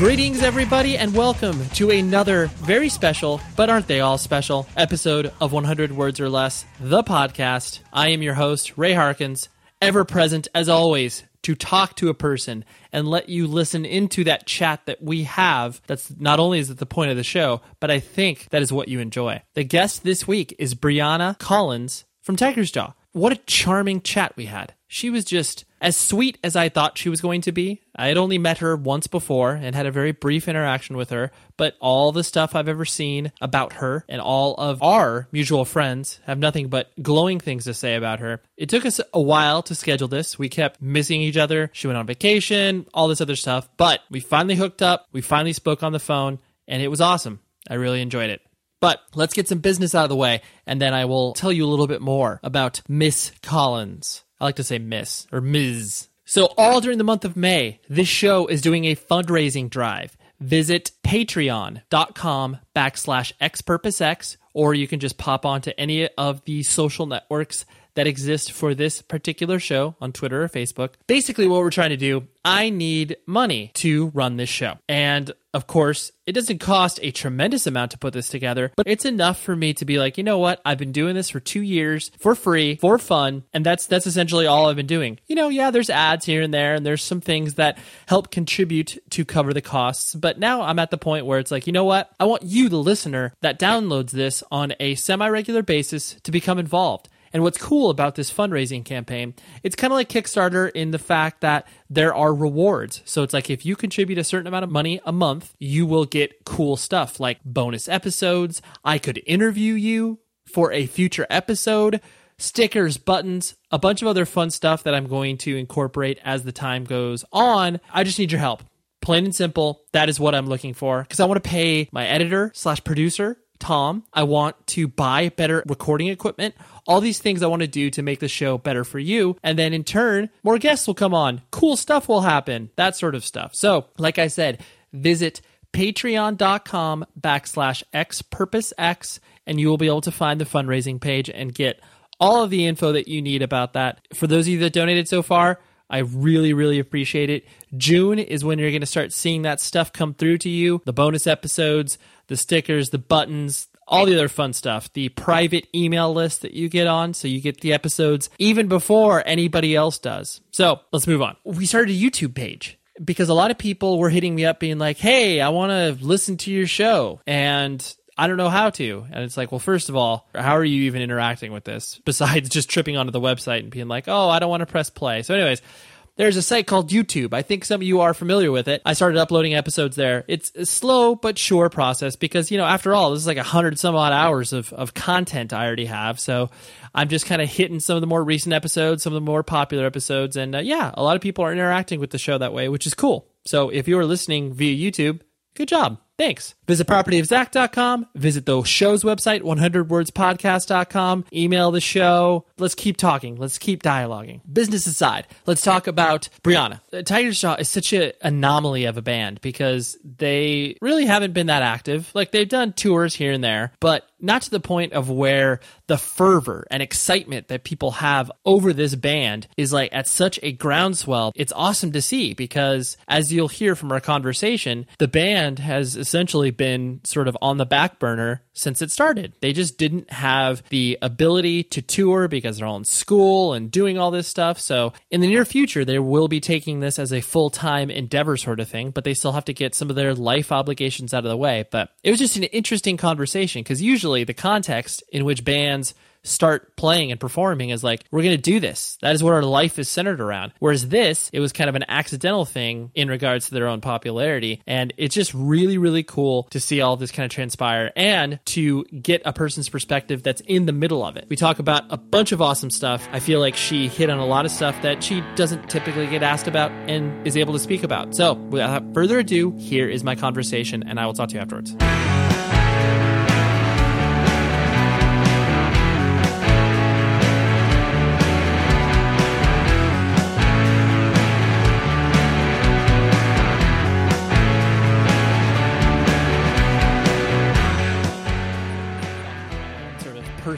Greetings, everybody, and welcome to another very special, but aren't they all special, episode of 100 Words or Less, the podcast. I am your host, Ray Harkins, ever present as always to talk to a person and let you listen into that chat that we have. That's not only is it the point of the show, but I think that is what you enjoy. The guest this week is Brianna Collins from Tigers Jaw. What a charming chat we had. She was just as sweet as I thought she was going to be. I had only met her once before and had a very brief interaction with her, but all the stuff I've ever seen about her and all of our mutual friends have nothing but glowing things to say about her. It took us a while to schedule this. We kept missing each other. She went on vacation, all this other stuff, but we finally hooked up. We finally spoke on the phone, and it was awesome. I really enjoyed it. But let's get some business out of the way, and then I will tell you a little bit more about Miss Collins. I like to say Miss or Ms. So, all during the month of May, this show is doing a fundraising drive. Visit patreon.com backslash xpurposex, or you can just pop onto any of the social networks that exist for this particular show on Twitter or Facebook. Basically, what we're trying to do, I need money to run this show. And of course, it doesn't cost a tremendous amount to put this together, but it's enough for me to be like, you know what? I've been doing this for two years for free, for fun, and that's that's essentially all I've been doing. You know, yeah, there's ads here and there, and there's some things that help contribute to cover the costs. But now I'm at the point where it's like, you know what? I want you, the listener, that downloads this on a semi-regular basis, to become involved. And what's cool about this fundraising campaign, it's kind of like Kickstarter in the fact that there are rewards. So it's like if you contribute a certain amount of money a month, you will get cool stuff like bonus episodes. I could interview you for a future episode, stickers, buttons, a bunch of other fun stuff that I'm going to incorporate as the time goes on. I just need your help. Plain and simple, that is what I'm looking for because I want to pay my editor slash producer Tom. I want to buy better recording equipment. All these things I want to do to make the show better for you. And then in turn, more guests will come on. Cool stuff will happen. That sort of stuff. So, like I said, visit patreon.com backslash xpurposex and you will be able to find the fundraising page and get all of the info that you need about that. For those of you that donated so far, I really, really appreciate it. June is when you're going to start seeing that stuff come through to you the bonus episodes, the stickers, the buttons, all the other fun stuff, the private email list that you get on. So you get the episodes even before anybody else does. So let's move on. We started a YouTube page because a lot of people were hitting me up being like, hey, I want to listen to your show. And I don't know how to. And it's like, well, first of all, how are you even interacting with this besides just tripping onto the website and being like, oh, I don't want to press play. So, anyways, there's a site called YouTube. I think some of you are familiar with it. I started uploading episodes there. It's a slow but sure process because, you know, after all, this is like a hundred some odd hours of, of content I already have. So I'm just kind of hitting some of the more recent episodes, some of the more popular episodes. And uh, yeah, a lot of people are interacting with the show that way, which is cool. So if you are listening via YouTube, good job. Thanks. Visit propertyofzach.com. Visit the show's website, 100wordspodcast.com. Email the show. Let's keep talking. Let's keep dialoguing. Business aside, let's talk about Brianna. Uh, Tiger Tigers Jaw is such an anomaly of a band because they really haven't been that active. Like they've done tours here and there, but not to the point of where the fervor and excitement that people have over this band is like at such a groundswell. It's awesome to see because as you'll hear from our conversation, the band has essentially been sort of on the back burner since it started. They just didn't have the ability to tour because they're all in school and doing all this stuff. So in the near future, they will be taking this as a full time endeavor sort of thing, but they still have to get some of their life obligations out of the way. But it was just an interesting conversation because usually the context in which bands start playing and performing is like we're going to do this. That is what our life is centered around. Whereas this it was kind of an accidental thing in regards to their own popularity. And it's just really really cool to see all this kind of transpire and to get a person's perspective that's in the middle of it. We talk about a bunch of awesome stuff. I feel like she hit on a lot of stuff that she doesn't typically get asked about and is able to speak about. So without further ado here is my conversation and i will talk to you afterwards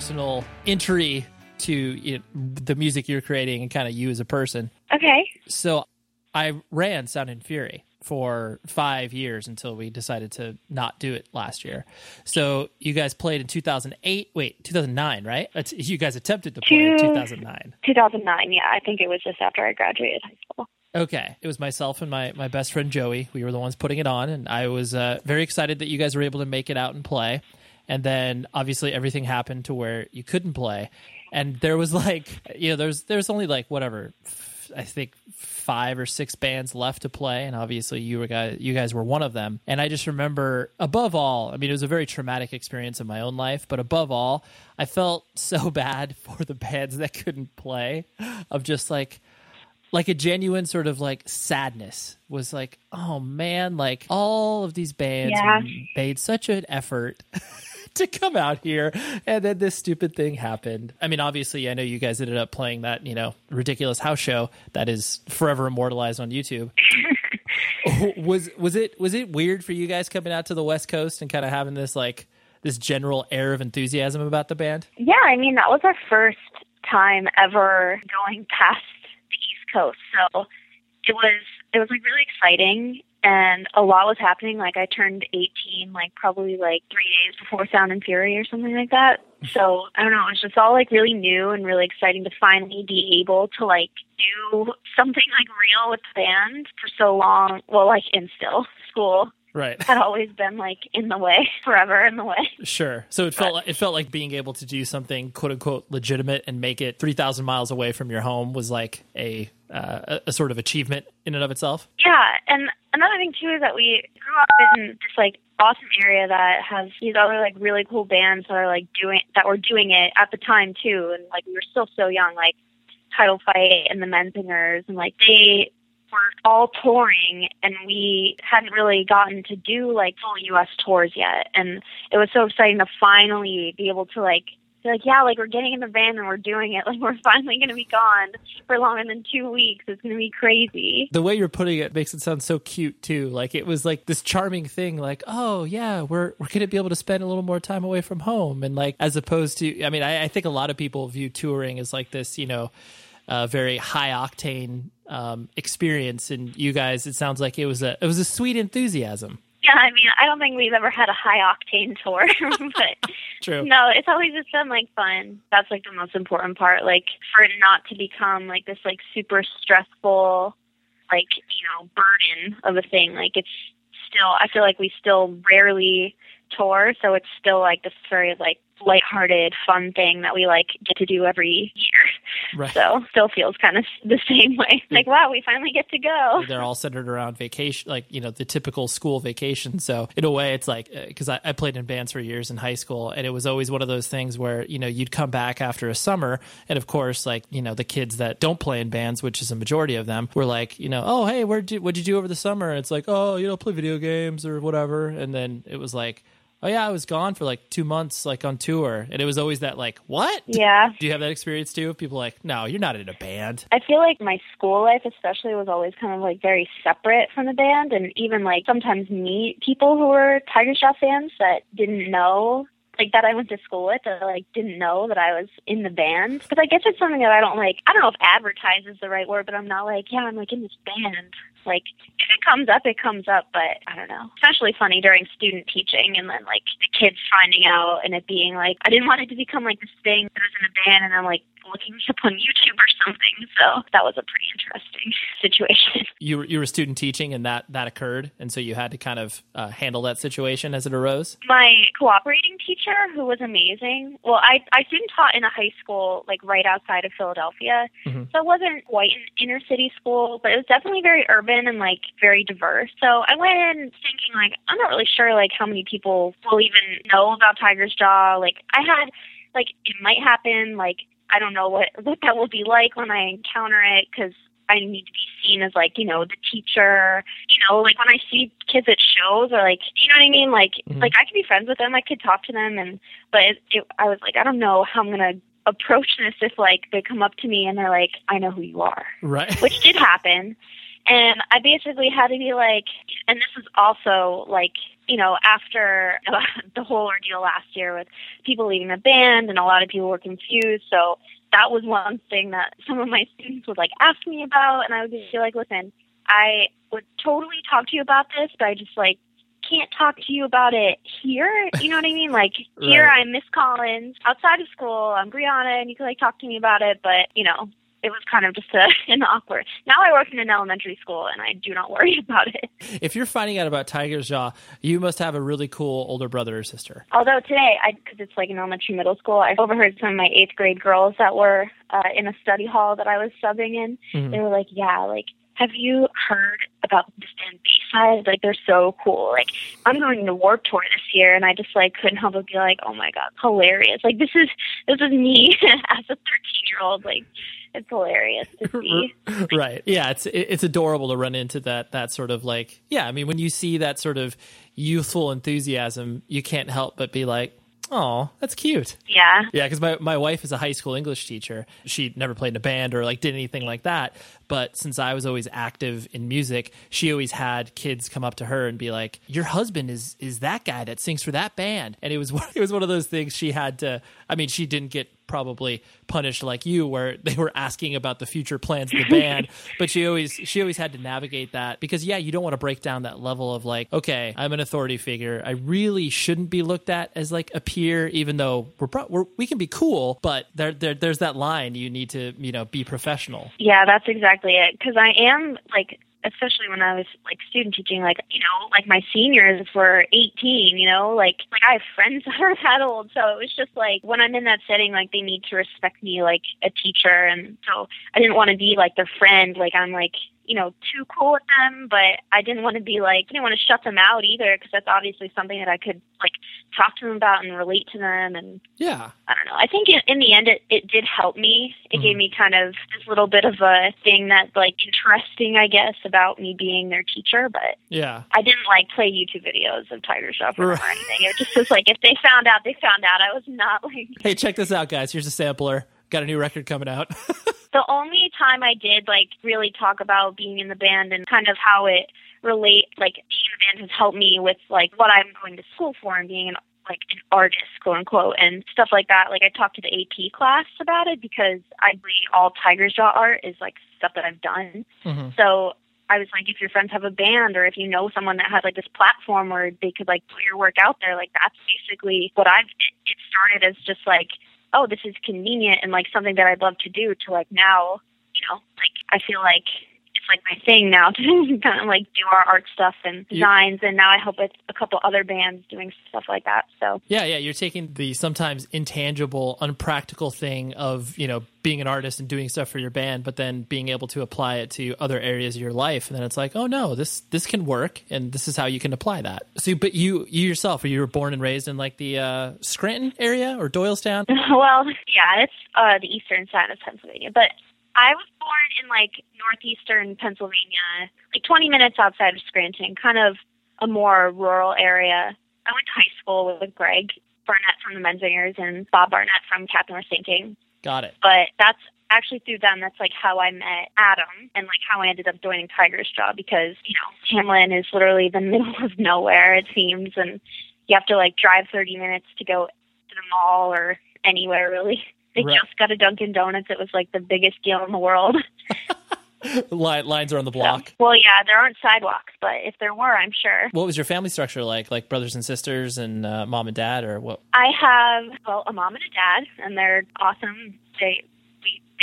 personal entry to you know, the music you're creating and kind of you as a person. Okay. So I ran Sound and Fury for five years until we decided to not do it last year. So you guys played in 2008. Wait, 2009, right? You guys attempted to play in 2009. 2009. Yeah, I think it was just after I graduated high school. Okay. It was myself and my, my best friend Joey. We were the ones putting it on, and I was uh, very excited that you guys were able to make it out and play. And then obviously everything happened to where you couldn't play. And there was like, you know, there's there's only like whatever, I think five or six bands left to play, and obviously you were guys you guys were one of them. And I just remember, above all, I mean, it was a very traumatic experience in my own life, but above all, I felt so bad for the bands that couldn't play, of just like like a genuine sort of like sadness was like oh man like all of these bands Yeah. made such an effort to come out here. And then this stupid thing happened. I mean obviously i know you guys ended up playing that you know ridiculous house show that is forever immortalized on youtube. Was was it was it weird for you guys coming out to the west coast and kind of having this like this general air of enthusiasm about the band? Yeah, I mean that was our first time ever going past the East Coast, so it was it was like really exciting and a lot was happening. Like I turned 18, like probably like three days before Sound and Fury or something like that. So I don't know, it was just all like really new and really exciting to finally be able to like do something like real with the band for so long. Well, like in still school right had always been like in the way, forever in the way. Sure. So it felt like, it felt like being able to do something quote unquote legitimate and make it three thousand miles away from your home was like a uh, a, a sort of achievement in and of itself. Yeah, and another thing too is that we grew up in this like awesome area that has these other like really cool bands that are like doing that were doing it at the time too, and like we were still so young, like Title Fight and the Menzingers, and like they were all touring, and we hadn't really gotten to do like full U.S. tours yet, and it was so exciting to finally be able to like. be like, yeah, like we're getting in the van and we're doing it. Like we're finally going to be gone for longer than two weeks. It's going to be crazy. The way you're putting it makes it sound so cute too. Like it was like this charming thing. Like oh yeah, we're we're gonna be able to spend a little more time away from home, and like as opposed to, I mean, I, I think a lot of people view touring as like this, you know. Uh, very high octane um, experience, and you guys, it sounds like it was a it was a sweet enthusiasm. Yeah, I mean, I don't think we've ever had a high octane tour, but True. no, it's always just been like fun. That's like the most important part. Like for it not to become like this like super stressful, like you know, burden of a thing. Like it's still, I feel like we still rarely tour, so it's still like this very like lighthearted, fun thing that we like get to do every year. Right. So still feels kind of the same way. Like wow, we finally get to go. they're all centered around vacation, like you know the typical school vacation. So in a way, it's like uh, because I, I played in bands for years in high school, and it was always one of those things where you know you'd come back after a summer, and of course, like you know the kids that don't play in bands, which is a majority of them, were like, you know, oh hey, where what'd you do over the summer? And it's like, oh, you know, play video games or whatever, and then it was like. Oh yeah, I was gone for like two months, like on tour, and it was always that like, what? Yeah. Do you have that experience too? People like, no, you're not in a band. I feel like my school life, especially, was always kind of like very separate from the band, and even like sometimes meet people who were Tigers Jaw fans that didn't know, like that I went to school with, that like didn't know that I was in the band. Because I guess it's something that I don't like. I don't know if advertise is the right word, but I'm not like, yeah, I'm like in this band. Like if it comes up, it comes up, but I don't know. Especially funny during student teaching, and then like the kids finding out and it being like, I didn't want it to become like this thing that was in a band, and I'm like looking up on YouTube or something. So that was a pretty interesting situation. You were, you were student teaching, and that that occurred, and so you had to kind of uh, handle that situation as it arose. My cooperating teacher, who was amazing. Well, I I student taught in a high school like right outside of Philadelphia, Mhm. so it wasn't quite an inner city school, but it was definitely very urban and like very diverse. So I went in thinking like I'm not really sure like how many people will even know about Tigers Jaw. Like I had like it might happen. Like I don't know what what that will be like when I encounter it because I need to be seen as like you know the teacher. You know, like when I see kids at shows or like you know what I mean. Like Mhm. like I could be friends with them. I could talk to them, and but it, it, I was like I don't know how I'm gonna approach this if like they come up to me and they're like I know who you are Right. which did happen. And I basically had to be like, and this is also like, you know, after the whole ordeal last year with people leaving the band and a lot of people were confused. So that was one thing that some of my students would like ask me about. And I would just be like, listen, I would totally talk to you about this, but I just like can't talk to you about it here. You know what I mean? Like here Right. I'm Miss Collins. Outside of school, I'm Brianna and you can like talk to me about it, but you know, it was kind of just a, an awkward. Now I work in an elementary school and I do not worry about it. If you're finding out about Tigers Jaw, you must have a really cool older brother or sister. Although today, I because it's like an elementary middle school, I overheard some of my eighth grade girls that were uh, in a study hall that I was subbing in. Mhm. They were like, "Yeah, like." Have you heard about this band B-side? Like they're so cool. Like I'm going to Warped Tour this year, and I just like couldn't help but be like, oh my god, hilarious! Like this is this is me as a 13 year old. Like it's hilarious to see. right. Yeah, it's it's adorable to run into that that sort of like yeah. I mean, when you see that sort of youthful enthusiasm, you can't help but be like, oh, that's cute. Yeah. Yeah, because my, my wife is a high school English teacher. She never played in a band or like did anything like that. But since I was always active in music, she always had kids come up to her and be like, "Your husband is is that guy that sings for that band." And it was it was one of those things she had to. I mean, she didn't get probably punished like you, where they were asking about the future plans of the band, but she always she always had to navigate that because yeah, you don't want to break down that level of like, okay, I'm an authority figure. I really shouldn't be looked at as like a peer, even though we're, pro- we're we can be cool, but there, there there's that line you need to you know be professional. Yeah, that's exactly it. Because I am like, especially when I was like student teaching, like you know, like my seniors were 18. You know, like like I have friends that are that old, so it was just like when I'm in that setting, like they need to respect me like a teacher, and so I didn't want to be like their friend. Like I'm like you know too cool with them, but I didn't want to be like I didn't want to shut them out either, because that's obviously something that I could like talk to them about and relate to them and Yeah, I don't know. I think in, in the end, it, it did help me. It gave mm-hmm. me kind of this little bit of a thing that, like, interesting, I guess, about me being their teacher. But yeah. I didn't, like, play YouTube videos of Tiger or Right. anything. It just was like, if they found out, they found out. I was not, like, Hey, check this out, guys. Here's a sampler. Got a new record coming out. the only time I did, like, really talk about being in the band and kind of how it relate, like, being in the band has helped me with, like, what I'm going to school for and being an like an artist, quote unquote, and stuff like that. Like I talked to the AP class about it because I believe all Tigers Jaw art is like stuff that I've done. Mhm. So I was like, if your friends have a band or if you know someone that has like this platform where they could like put your work out there, like that's basically what I've. It started as just like, oh, this is convenient and like something that I'd love to do. To like now, you know, like I feel like it's like my thing now to kind of like do our art stuff and designs. And now I help with a couple other bands doing stuff like that. So Yeah, yeah, you're taking the sometimes intangible, unpractical thing of, you know, being an artist and doing stuff for your band, but then being able to apply it to other areas of your life. And then it's like, oh no, this this can work and this is how you can apply that. So but you you yourself, you were born and raised in like the uh Scranton area or Doylestown? well, yeah, it's uh, the eastern side of Pennsylvania, but I was born in like northeastern Pennsylvania, like 20 minutes outside of Scranton, kind of a more rural area. I went to high school with Greg Barnett from the Menzingers and Bob Barnett from Captain We're Sinking, Got it. but that's actually through them. That's like how I met Adam and like how I ended up joining Tigers Jaw because you know Hamlin is literally the middle of nowhere it seems, and you have to like drive 30 minutes to go to the mall or anywhere really. They Right. just got a Dunkin' Donuts. It was like the biggest deal in the world. Line, lines are on the block. So, well, yeah, there aren't sidewalks, but if there were, I'm sure. What was your family structure like? Like brothers and sisters and uh, mom and dad or what? I have well a mom and a dad, and they're awesome. They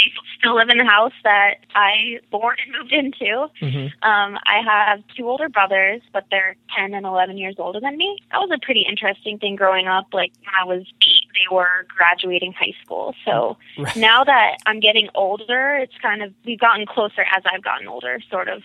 they still live in the house that I born and moved into. hmm Um, I have two older brothers, but they're 10 and 11 years older than me. That was a pretty interesting thing growing up. Like when I was eight, they were graduating high school. So Right. now that I'm getting older, it's kind of, we've gotten closer as I've gotten older, sort of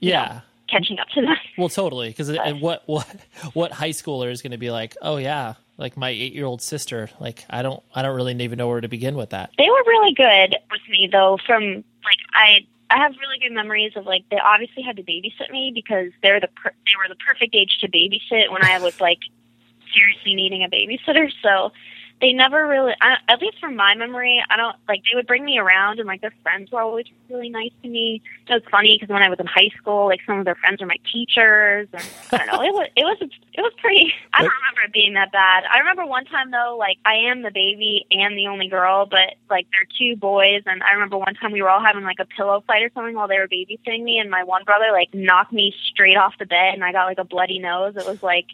Yeah. catching up to them. Well, totally. Because what what what high schooler is going to be like? Oh yeah, like my eight year old sister. Like I don't I don't really even know where to begin with that. They were really good with me though. From like I, I have really good memories of like they obviously had to babysit me because they're the per- they were the perfect age to babysit when I was like seriously needing a babysitter. So they never really, I, at least from my memory, I don't like they would bring me around and like their friends were always really nice to me. It was funny because when I was in high school, like some of their friends were my teachers, and I don't know. It was it was it was pretty. I don't remember it being that bad. I remember one time though, like I am the baby and the only girl, but like they're two boys, and I remember one time we were all having like a pillow fight or something while they were babysitting me, and my one brother like knocked me straight off the bed, and I got like a bloody nose. It was like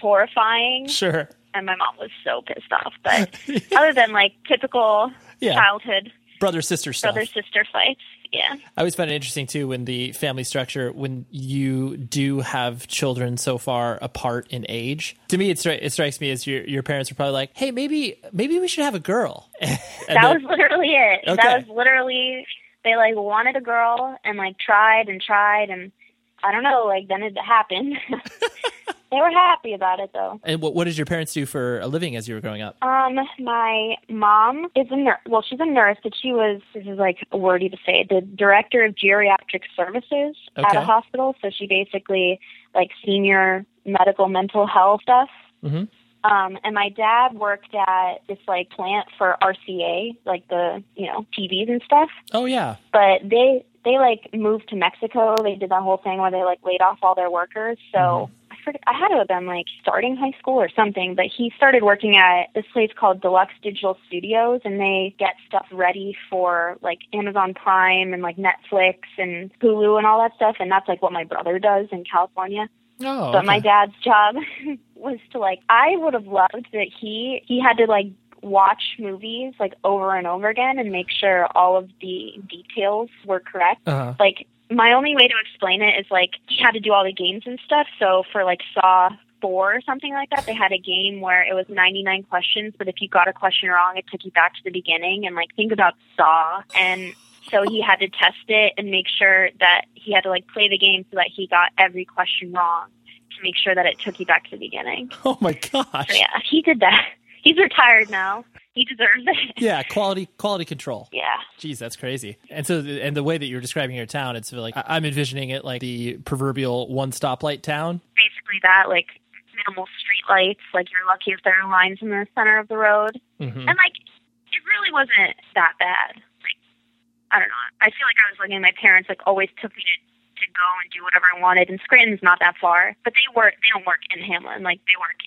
horrifying Sure. And my mom was so pissed off. But other than like typical Yeah. childhood Brother sister stuff. brother sister fights, yeah. I always find it interesting too when the family structure when you do have children so far apart in age. To me, it, stri- it strikes me as your your parents are probably like, "Hey, maybe maybe we should have a girl." That was literally it. Okay. That was literally they like wanted a girl and like tried and tried and I don't know, like then it happened. they were happy about it though. and what what did your parents do for a living as you were growing up? Um, my mom is a nurse. Well, she's a nurse, but she was this is like a wordy to say the director of geriatric services at a hospital. So she basically like senior medical mental health stuff. Mhm. Um, and my dad worked at this like plant for RCA, like the you know TVs and stuff. Oh yeah. But they they like moved to Mexico. They did that whole thing where they like laid off all their workers. So I forget, I had to have been like starting high school or something. But he started working at this place called Deluxe Digital Studios, and they get stuff ready for like Amazon Prime and like Netflix and Hulu and all that stuff. And that's like what my brother does in California. Oh. But my dad's job was to like I would have loved that he he had to like watch movies like over and over again and make sure all of the details were correct. Uh-huh. Like my only way to explain it is like he had to do all the games and stuff. So for like Saw four or something like that, they had a game where it was ninety nine questions, but if you got a question wrong it took you back to the beginning and like think about Saw and so he had to test it and make sure that he had to like play the game so that he got every question wrong to make sure that it took you back to the beginning. Oh my gosh. So yeah, he did that. He's retired now. He deserves it. Yeah, quality quality control. Yeah. Jeez, that's crazy. And so, and the way that you're describing your town, it's like I'm envisioning it like the proverbial one stoplight town. Basically that, like minimal street lights, like you're lucky if there are lines in the center of the road. Mm-hmm. And like it really wasn't that bad. Like I don't know. I feel like I was looking at my parents like always took me to to go and do whatever I wanted and Scranton's not that far. But they work they don't work in Hamlin, like they work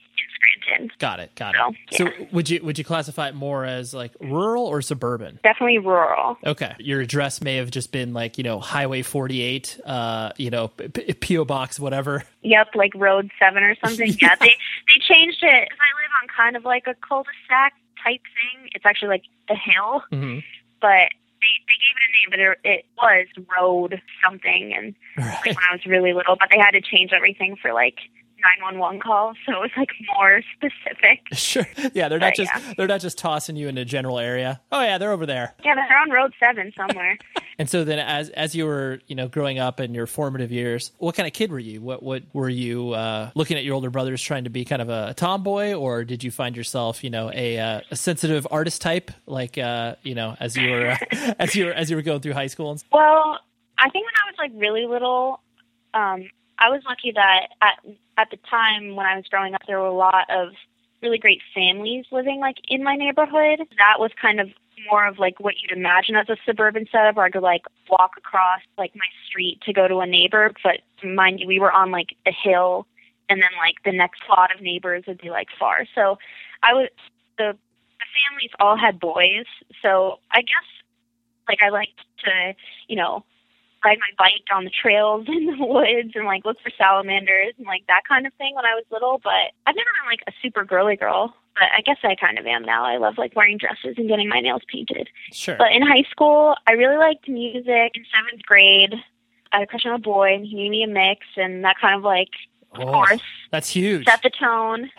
Scranton. Got it. Got So, it. So, would you would you classify it more as like rural or suburban? Definitely rural. Okay, your address may have just been like you know Highway 48, uh, you know P- PO box whatever. Yep, like Road Seven or something. yeah, they they changed it. 'cause I live on kind of like a cul-de-sac type thing. It's actually like a hill, Mm-hmm. but they they gave it a name, but it, it was Road something. And Right. like when I was really little, but they had to change everything for like 911 call, so it was like more specific. Sure. Yeah, they're not But, just yeah. they're not just tossing you in a general area. Oh yeah, they're over there. Yeah, they're on Road Seven somewhere. And so then, as as you were you know growing up in your formative years, what kind of kid were you? What what were you uh, looking at your older brothers trying to be kind of a tomboy, or did you find yourself you know a uh, a sensitive artist type like uh, you know as you were uh, as you were as you were going through high school? And, Well, I think when I was like really little, um, I was lucky that at at the time when I was growing up, there were a lot of really great families living like in my neighborhood. That was kind of more of like what you'd imagine as a suburban setup, where I could like walk across like my street to go to a neighbor. But mind you, we were on like a hill, and then like the next lot of neighbors would be like far. So I was the the families all had boys, so I guess like I liked to, you know, ride my bike down the trails in the woods and like look for salamanders and like that kind of thing when I was little. But I've never been like a super girly girl. But I guess I kind of am now. I love like wearing dresses and getting my nails painted. Sure. But in high school, I really liked music. In seventh grade, I had a crush on a boy, and he made me a mix, and that kind of like, of course, That's huge. set the tone.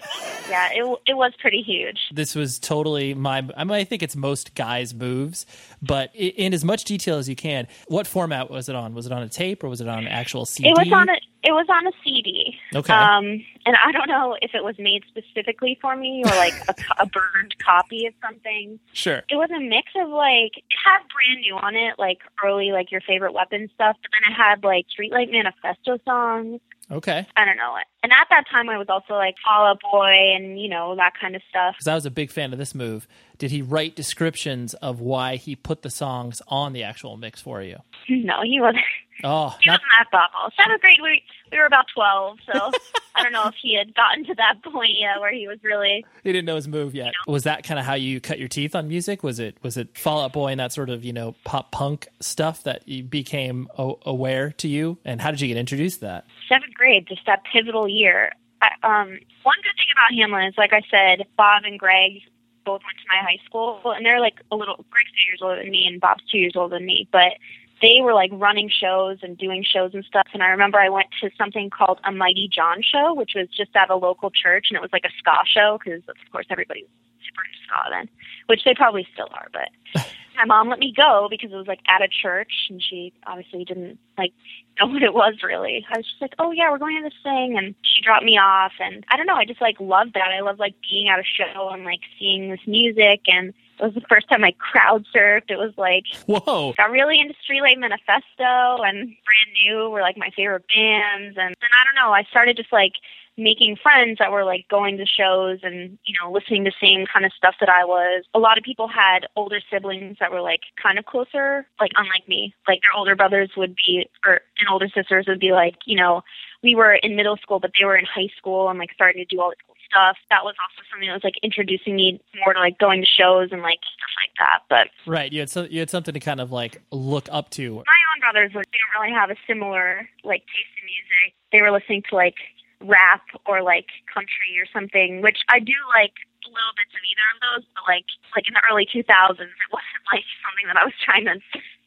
Yeah, it it was pretty huge. this was totally my I mean I think it's most guys moves, but in as much detail as you can. What format was it on? Was it on a tape or was it on an actual CD? It was on a it was on a CD. Okay. Um, and I don't know if it was made specifically for me or like a, a burned copy of something. Sure. It was a mix of like it had brand new on it, like early like your favorite weapon stuff, but then it had like Streetlight Manifesto songs. Okay. I don't know. And at that time, I was also like Fall Out Boy and you know that kind of stuff. Because I was a big fan of this move. Did he write descriptions of why he put the songs on the actual mix for you? No, he wasn't. Oh, He not wasn't that thoughtful. Seventh grade, we we were about twelve, so I don't know if he had gotten to that point yet where he was really. he didn't know his move yet. Was that kind of how you cut your teeth on music? Was it was it Fall Out Boy and that sort of you know pop punk stuff that became o- aware to you? And how did you get introduced to that? seventh grade, just that pivotal year. I, um, one good thing about Hamlin is, like I said, Bob and Greg both went to my high school, and they're like a little. Greg's two years older than me, and Bob's two years older than me, but they were like running shows and doing shows and stuff. And I remember I went to something called a Mighty John show, which was just at a local church, and it was like a ska show because, of course, everybody was super into ska then, which they probably still are, but. My mom let me go because it was like at a church, and she obviously didn't like know what it was really. I was just like, oh yeah, we're going to this thing, and she dropped me off, and I don't know, I just like loved that. I love like being at a show and like seeing this music, and it was the first time I crowd surfed. It was like Whoa. got really into Streetlight Manifesto and brand new were like my favorite bands, and then I don't know, I started just like making friends that were like going to shows and you know listening to the same kind of stuff that I was. A lot of people had older siblings that were like kind of closer, like unlike me. Like their older brothers would be or and older sisters would be like, you know, we were in middle school but they were in high school and like starting to do all this cool stuff. That was also something that was like introducing me more to like going to shows and like stuff like that. But Right. You had so, you had something to kind of like look up to. my own brothers were, didn't really have a similar like taste in music. They were listening to like rap or like country or something, which I do like little bits of either of those, but like like in the early 2000s, it wasn't like something that I was trying to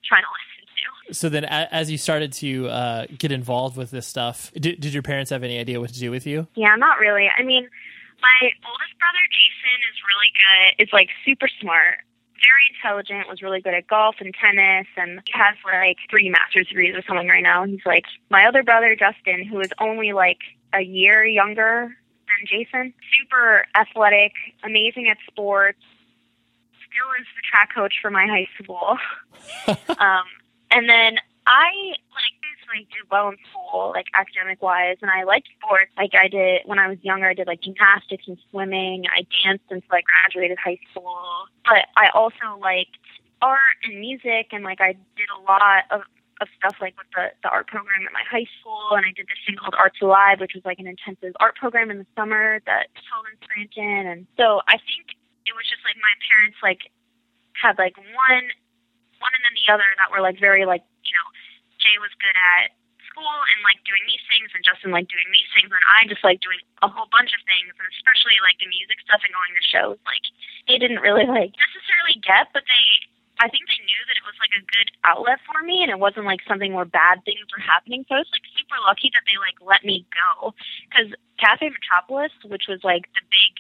trying to listen to. So then, as you started to uh, get involved with this stuff, did, did your parents have any idea what to do with you? Yeah, not really. I mean, my oldest brother Jason is really good. Is like super smart. Very intelligent, was really good at golf and tennis, and he has like three master's degrees or something right now. He's like my other brother Justin, who is only like a year younger than Jason. Super athletic, amazing at sports. Still is the track coach for my high school. um, and then I like like did well in school, like academic wise, and I liked sports. Like I did when I was younger, I did like gymnastics and swimming. I danced until I graduated high school. But I also liked art and music, and like I did a lot of of stuff like with the, the art program at my high school and I did this thing called Arts Alive, which was like an intensive art program in the summer that held in and so I think it was just like my parents like had like one one and then the other that were like very like, you know, Jay was good at school and like doing these things and Justin like doing these things and I just like doing a whole bunch of things and especially like the music stuff and going to shows. Like they didn't really like necessarily get but they I think they knew that it was like a good outlet for me and it wasn't like something where bad things were happening so I was like super lucky that they like let me go. Because Cafe Metropolis which was like the big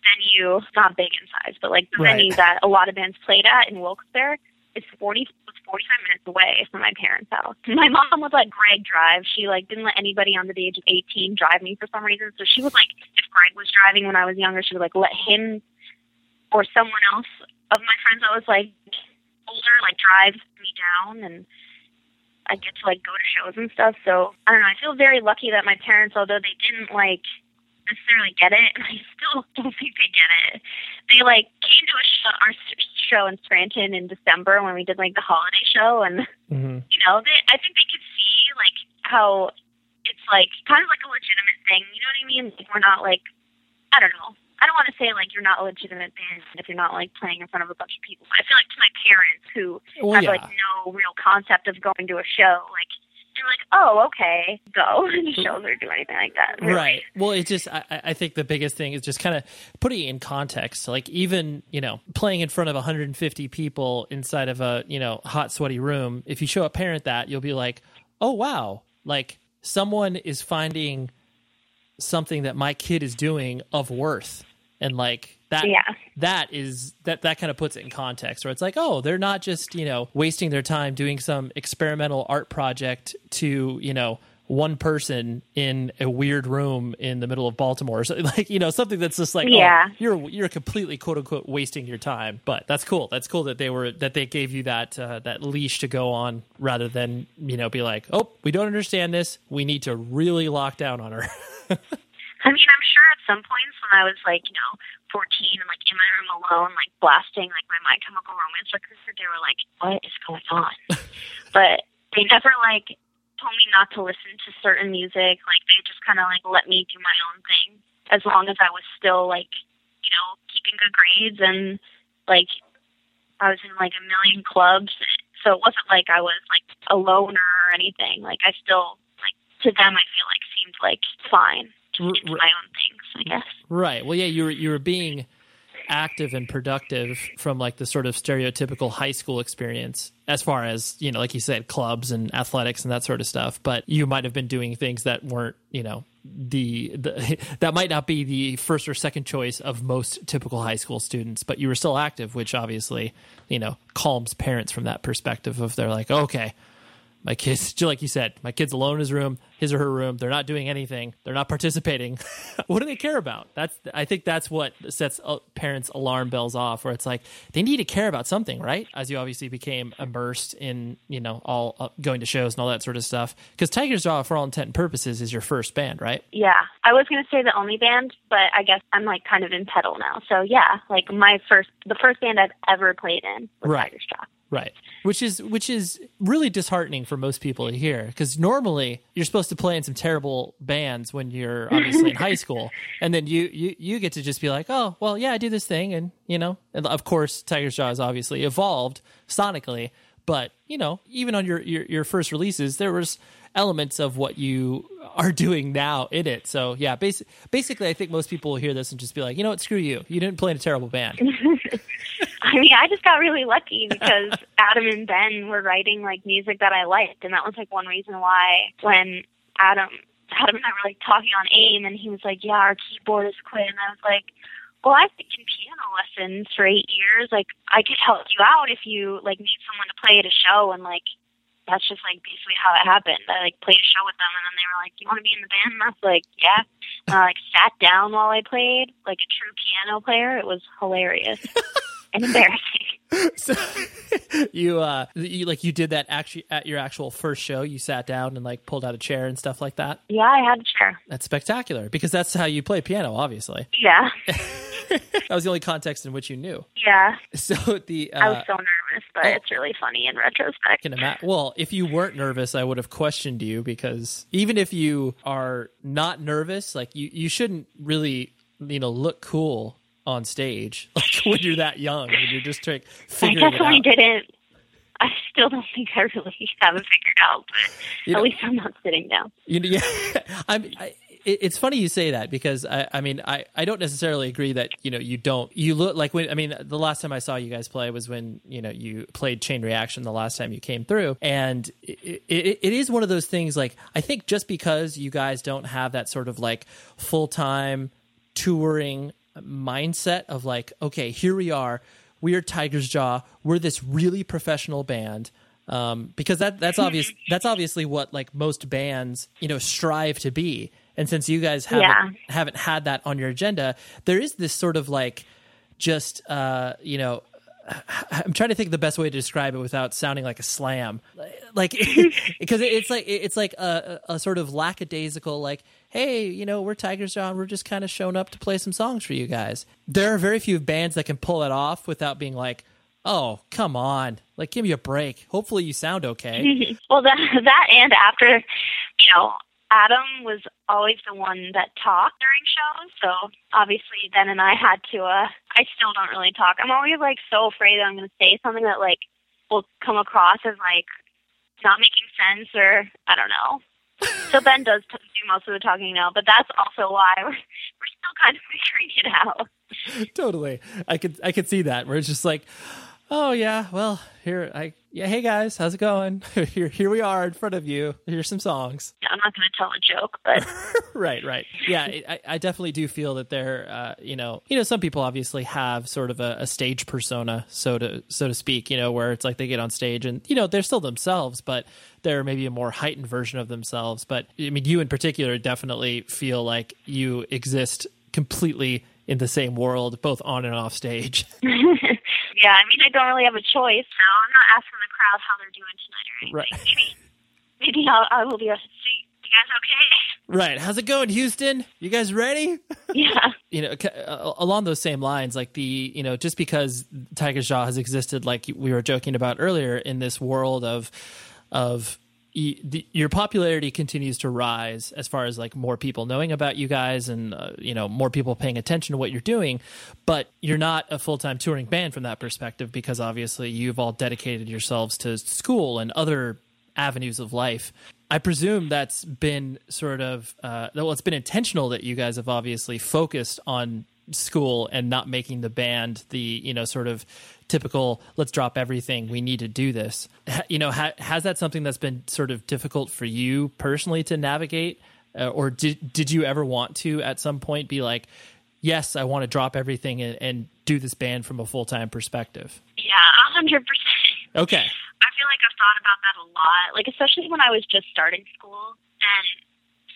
venue not big in size but like the Right. venue that a lot of bands played at in Wilkes-Barre it's forty was forty five minutes away from my parents' house. My mom would let Greg drive. She like didn't let anybody under the age of eighteen drive me for some reason. So she was like if Greg was driving when I was younger, she would like let him or someone else of my friends that was like older like drive me down and I get to like go to shows and stuff. So I don't know. I feel very lucky that my parents, although they didn't like necessarily get it, and I still don't think they get it. They like came to a show, our show in Scranton in December when we did like the holiday show, and Mm-hmm. you know, they I think they could see like how it's like kind of like a legitimate thing. You know what I mean? Like we're not like I don't know. I don't want to say like you're not a legitimate band if you're not like playing in front of a bunch of people. I feel like to my parents who Well, have yeah. like no real concept of going to a show, like they're like, oh, okay, go to shows or do anything like that. Really. Right. Well, it just I, I I think the biggest thing is just kind of putting it in context. Like even you know playing in front of 150 people inside of a you know hot sweaty room. If you show a parent that, you'll be like, oh wow, like someone is finding something that my kid is doing of worth, and like that. Yeah. That is that that kind of puts it in context where it's like, oh, they're not just, you know, wasting their time doing some experimental art project to, you know, one person in a weird room in the middle of Baltimore. So like, you know, something that's just like, Yeah. oh, you're you're completely quote unquote wasting your time. But that's cool. That's cool that they were that they gave you that uh, that leash to go on rather than, you know, be like, "Oh, we don't understand this. We need to really lock down on her." I mean, I'm sure at some points when I was like, you know, 14 and like in my room alone, like blasting like my My Chemical Romance record, they were like, "What is going on?" but they never like told me not to listen to certain music. Like they just kind of like let me do my own thing as long as I was still like, you know, keeping good grades and like I was in like a million clubs. So it wasn't like I was like a loner or anything. Like I still like to them, I feel like seemed like fine. R- my own things, I guess. Right. Well, yeah, you were you were being active and productive from like the sort of stereotypical high school experience as far as, you know, like you said, clubs and athletics and that sort of stuff, but you might have been doing things that weren't, you know, the, the that might not be the first or second choice of most typical high school students, but you were still active, which obviously, you know, calms parents from that perspective of they're like, "Okay, my kids just like you said my kid's alone in his room his or her room they're not doing anything they're not participating what do they care about that's i think that's what sets uh, parents alarm bells off where it's like they need to care about something right as you obviously became immersed in you know all uh, going to shows and all that sort of stuff because tigers jaw for all intent and purposes is your first band right Yeah, I was gonna say the only band, but I guess I'm like kind of in pedal now. So yeah, like my first, the first band I've ever played in was Right. Tigers Jaw. Right. Which is which is really disheartening for most people to hear because normally you're supposed to play in some terrible bands when you're obviously in high school, and then you, you you get to just be like, oh well, yeah, I do this thing, and you know, and of course, Tigers Jaw has obviously evolved sonically, but you know, even on your your, your first releases, there was elements of what you are doing now in it. So yeah, basi- basically, I think most people will hear this and just be like, you know what, screw you, you didn't play in a terrible band. I mean, I just got really lucky because Adam and Ben were writing like music that I liked, and that was like one reason why when Adam Adam and I were like talking on AIM, and he was like, "Yeah, our keyboardist quit," and I was like. Well, I've taken piano lessons for eight years. Like, I could help you out if you like need someone to play at a show, and like, that's just like basically how it happened. I like played a show with them, and then they were like, "You want to be in the band?" And I was like, "Yeah." And I like sat down while I played, like a true piano player. It was hilarious and embarrassing. so you uh you like you did that actually at your actual first show you sat down and like pulled out a chair and stuff like that Yeah, I had a chair. that's spectacular because that's how you play piano obviously Yeah, that was the only context in which you knew yeah. so the uh I was so nervous, but oh. it's really funny in retrospect. can well if you weren't nervous i would have questioned you because even if you are not nervous like you you shouldn't really you know look cool on stage like when you're that young and you're just like I figuring definitely didn't. I still don't think I really have it figured out, but You at know- least I'm not sitting down. You know, yeah, I'm. I, it's funny you say that because I, I mean, I, I don't necessarily agree that you know you don't. You look like when I mean, the last time I saw you guys play was when you know you played Chain Reaction the last time you came through, and it, it, it is one of those things. Like I think just because you guys don't have that sort of like full time touring mindset of like, okay, here we are, we are Tigers Jaw, we're this really professional band. Um, because that that's obvious that's obviously what like most bands you know strive to be. And since you guys haven't Yeah. haven't had that on your agenda there is this sort of like just uh you know I'm trying to think of the best way to describe it without sounding like a slam, like because it's like it's like a, a sort of lackadaisical, like, hey, you know, we're Tigers Jaw, and we're just kind of showing up to play some songs for you guys. There are very few bands that can pull that off without being like, oh, come on, like, give me a break. Hopefully, you sound okay. well, that that and after, you know, Adam was always the one that talked during shows, so obviously Ben and I had to. uh I still don't really talk. I'm always like so afraid that I'm going to say something that like will come across as like not making sense or I don't know. So Ben does do most of the talking now, but that's also why we're, we're still kind of figuring it out. totally. I could I could see that where it's just like, oh yeah, well here I yeah hey guys, how's it going? here here we are in front of you. Here's some songs. Yeah, I'm not going to tell a joke, but right, right. Yeah, I, I definitely do feel that there, uh, you know, you know, some people obviously have sort of a, a, stage persona, so to so to speak, you know, where it's like they get on stage and you know they're still themselves, but they're maybe a more heightened version of themselves. But I mean, you in particular definitely feel like you exist completely in the same world, both on and off stage. yeah, I mean, I don't really have a choice, so I'm not asking the crowd how they're doing tonight or anything. Right. Maybe, maybe I'll, I will be a see. You guys okay? Right. How's it going, Houston? You guys ready? Yeah. you know, uh, along those same lines, like the, you know, just because Tigers Jaw has existed, like we were joking about earlier, in this world of, of the, your popularity continues to rise as far as like more people knowing about you guys and uh, you know more people paying attention to what you're doing but you're not a full-time touring band from that perspective because obviously you've all dedicated yourselves to school and other avenues of life. I presume that's been sort of uh, well it's been intentional that you guys have obviously focused on school and not making the band the you know sort of typical let's drop everything. We need to do this. You know ha- has that something that's been sort of difficult for you personally to navigate? Uh, or did did you ever want to at some point be like yes i want to drop everything and, and do this band from a full-time perspective yeah 100% okay. I feel like i've thought about that a lot. Like especially when i was just starting school and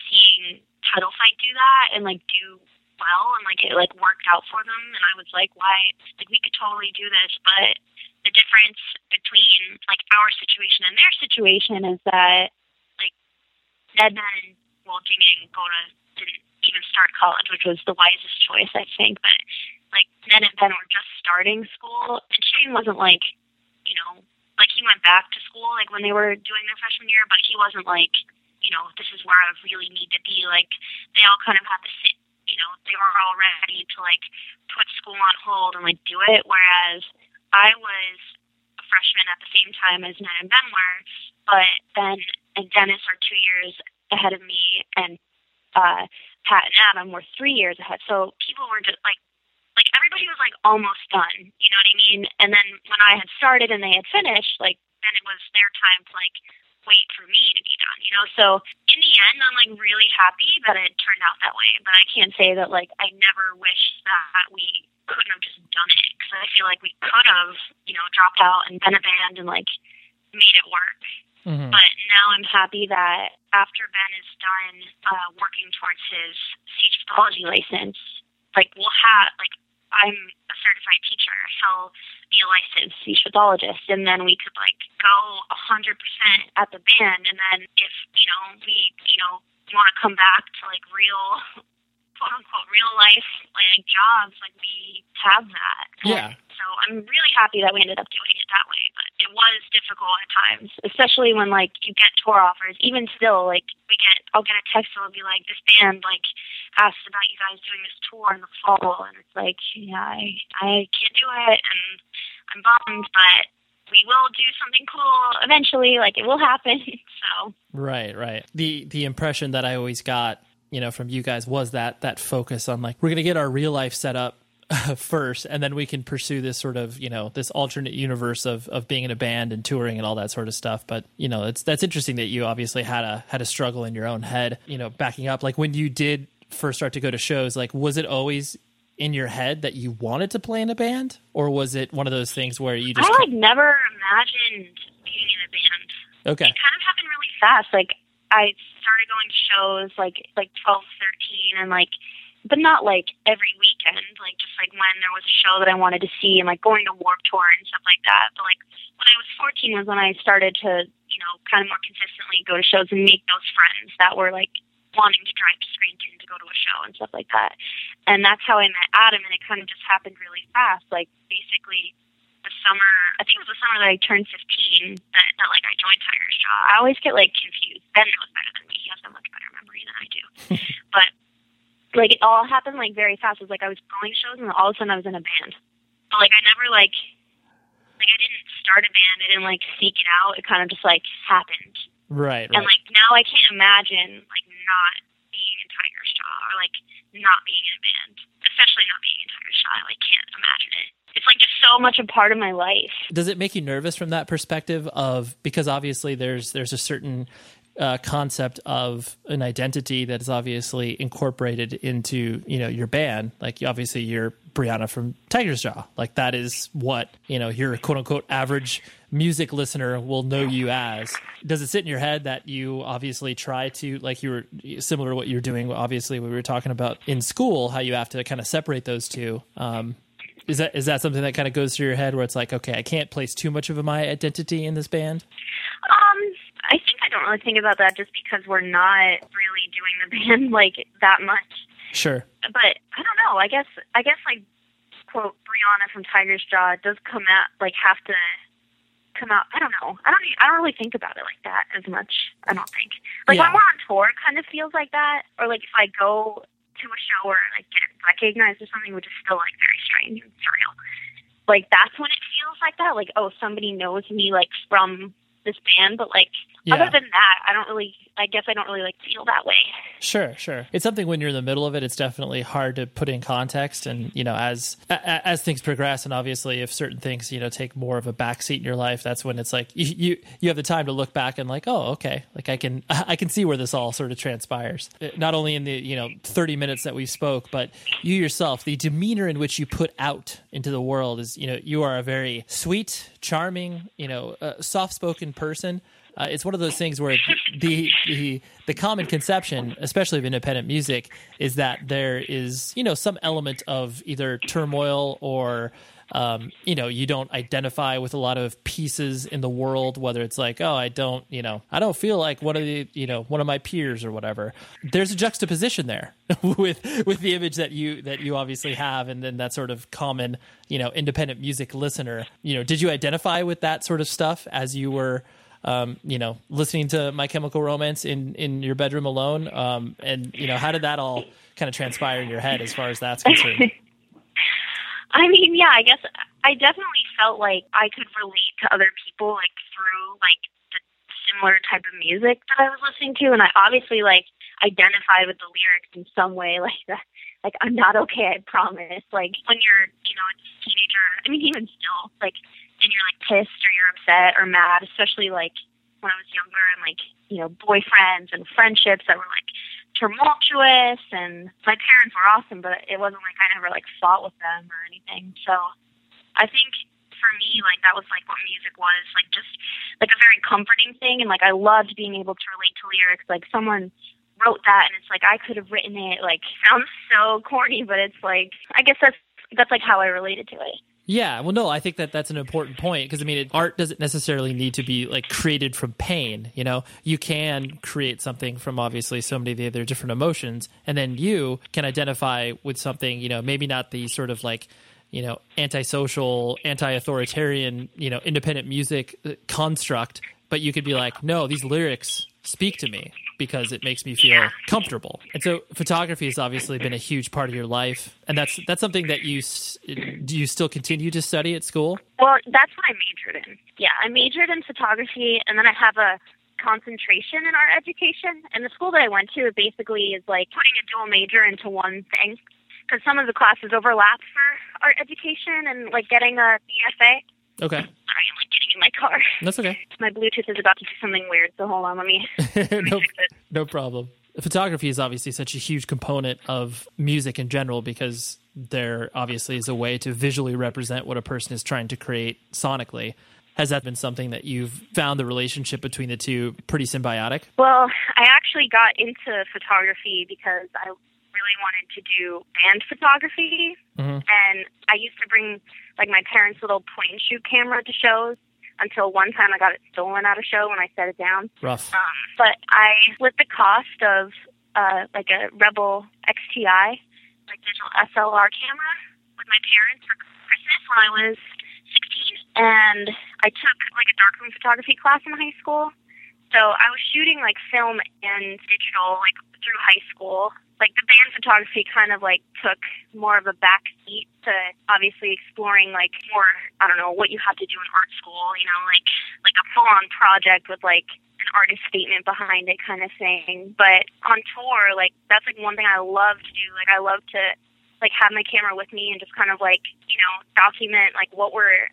seeing Title Fight do that and like do well and like it like worked out for them and I was like, why like we could totally do this but the difference between like our situation and their situation is that like Ned and well Jing go to didn't even start college, which was the wisest choice I think, but like Ned and Ben were just starting school and Shane wasn't like, you know, like he went back to school like when they were doing their freshman year, but he wasn't like, you know, this is where I really need to be. Like they all kind of had sit you know, they were all ready to like put school on hold and like do it. Whereas I was a freshman at the same time as Ned and Ben were, but Ben and Dennis are two years ahead of me, and uh, Pat and Adam were three years ahead. So people were just like, like everybody was like almost done. You know what I mean? And then when I had started and they had finished, like then it was their time to like wait for me to be done, you know? So in the end, I'm like really happy that it turned out that way. But I can't say that like I never wish that we couldn't have just done it because I feel like we could have, you know, dropped out and been a band and like made it work. Mm-hmm. But now I'm happy that after Ben is done uh, working towards his speech pathology license, like we'll have like I'm a certified teacher. He'll be a licensed speech pathologist, and then we could like go a hundred percent at the band, and then if you know we you know want to come back to like real quote unquote real life like jobs, like we have that. Yeah. So I'm really happy that we ended up doing it that way. But it was difficult at times, especially when like you get tour offers. Even still, like we get I'll get a text that'll be like this band like asked about you guys doing this tour in the fall and it's like, yeah, I I can't do it and I'm bummed, but we will do something cool eventually like it will happen so right right the the impression that i always got you know from you guys was that that focus on like we're going to get our real life set up first and then we can pursue this sort of you know this alternate universe of of being in a band and touring and all that sort of stuff. But you know it's that's interesting that you obviously had a had a struggle in your own head you know backing up. Like when you did first start to go to shows like was it always in your head that you wanted to play in a band? Or was it one of those things where you just I like never imagined being in a band. Okay. It kind of happened really fast. Like I started going to shows like like 12, 13, and like, but not like every weekend. Like just like when there was a show that I wanted to see, and like going to Warped Tour and stuff like that. But like when I was 14 was when I started to you know kind of more consistently go to shows and make those friends that were like wanting to drive to Scranton to go to a show and stuff like that. And that's how I met Adam, and it kind of just happened really fast. Like basically the summer, I think it was the summer that I turned 15 that, that like I joined Tigers Jaw. I always get like confused. Ben knows better than me. He has a much better memory than I do. but like it all happened like very fast. It was like I was going shows and all of a sudden I was in a band. But like I never like like I didn't start a band. I didn't like seek it out. It kind of just like happened. Right. And right. like now I can't imagine like not being in Tigers Jaw or like not being in a band, especially not being in Tigers Jaw. I like can't imagine it. It's like just so much a part of my life. Does it make you nervous from that perspective of because obviously there's there's a certain uh, concept of an identity that is obviously incorporated into you know your band. Like obviously you're Brianna from Tigers Jaw. Like that is what you know your quote unquote average music listener will know you as. Does it sit in your head that you obviously try to like you were similar to what you're doing? Obviously, we were talking about in school how you have to kind of separate those two. Um, is that is that something that kind of goes through your head where it's like, okay, I can't place too much of my identity in this band? Um, I think I don't really think about that just because we're not really doing the band like that much. Sure. But I don't know. I guess I guess like quote Brianna from Tigers Jaw does come out like have to come out. I don't know. I don't. I don't really think about it like that as much. I don't think. Like Yeah. when we're on tour, it kind of feels like that. Or like if I go to a show or like get recognized or something, which is still like strange and. Like that's when it feels like that. Like oh, somebody knows me like from this band. But like Yeah. other than that, I don't really. I guess I don't really like feel that way. Sure, sure. It's something when you're in the middle of it, it's definitely hard to put in context. And you know, as as things progress, and obviously, if certain things you know take more of a backseat in your life, that's when it's like you you, you have the time to look back and like, oh, okay, like I can I can see where this all sort of transpires. Uh, Not only in the you know 30 minutes that we spoke, but you yourself, the demeanor in which you put out into the world is you know you are a very sweet, charming, you know, uh, soft spoken person. Uh, it's one of those things where the the the common conception, especially of independent music, is that there is you know some element of either turmoil or um, you know you don't identify with a lot of pieces in the world. Whether it's like oh I don't you know I don't feel like one of the you know one of my peers or whatever. There's a juxtaposition there with with the image that you that you obviously have, and then that sort of common you know independent music listener. You know, did you identify with that sort of stuff as you were? Um, you know, listening to My Chemical Romance in in your bedroom alone, um, and you know, how did that all kind of transpire in your head as far as that's concerned? I mean, yeah, I guess I definitely felt like I could relate to other people like through like the similar type of music that I was listening to, and I obviously like identified with the lyrics in some way, like that. Like I'm not okay, I promise. Like when you're, you know, a teenager. I mean, even still, like, and you're like pissed or you're upset or mad, especially like when I was younger and like, you know, boyfriends and friendships that were like tumultuous and my parents were awesome, but it wasn't like I never like fought with them or anything. So I think for me, like that was like what music was, like just like a very comforting thing and like I loved being able to relate to lyrics. Like someone wrote that and it's like I could have written it like sounds so corny, but it's like I guess that's that's like how I related to it. Yeah, well, no, I think that that's an important point because I mean, it, art doesn't necessarily need to be like created from pain. You know, you can create something from obviously so many of the other different emotions, and then you can identify with something. You know, maybe not the sort of like you know antisocial, anti-authoritarian, you know, independent music uh, construct, but you could be like, no, these lyrics speak to me because it makes me feel comfortable. And so photography has obviously been a huge part of your life, and that's that's something that you do you still continue to study at school? Well, that's what I majored in. Yeah, I majored in photography, and then I have a concentration in art education. And the school that I went to basically is like putting a dual major into one thing because some of the classes overlap for art education and like getting a BFA. Okay, I'm getting in my car. that's okay. My Bluetooth is about to do something weird, so hold on, let me. no, no problem. Photography is obviously such a huge component of music in general because there obviously is a way to visually represent what a person is trying to create sonically. Has that been something that you've found the relationship between the two pretty symbiotic? Well, I actually got into photography because I really wanted to do band photography. Mhm. And I used to bring like my parents' little point and shoot camera to shows until one time I got it stolen at a show when I set it down. Rough. Um, but I split the cost of uh, like a Rebel XTI, like digital SLR camera, with my parents for Christmas when I was 16. And I took like a darkroom photography class in high school. So I was shooting like film and digital, like through high school. Like the band photography kind of like took more of a back seat to obviously exploring like more I don't know what you have to do in art school, you know, like like a full on project with like an artist statement behind it kind of thing. But on tour, like that's like one thing I love to do. Like I love to like have my camera with me and just kind of like, you know, document like what we're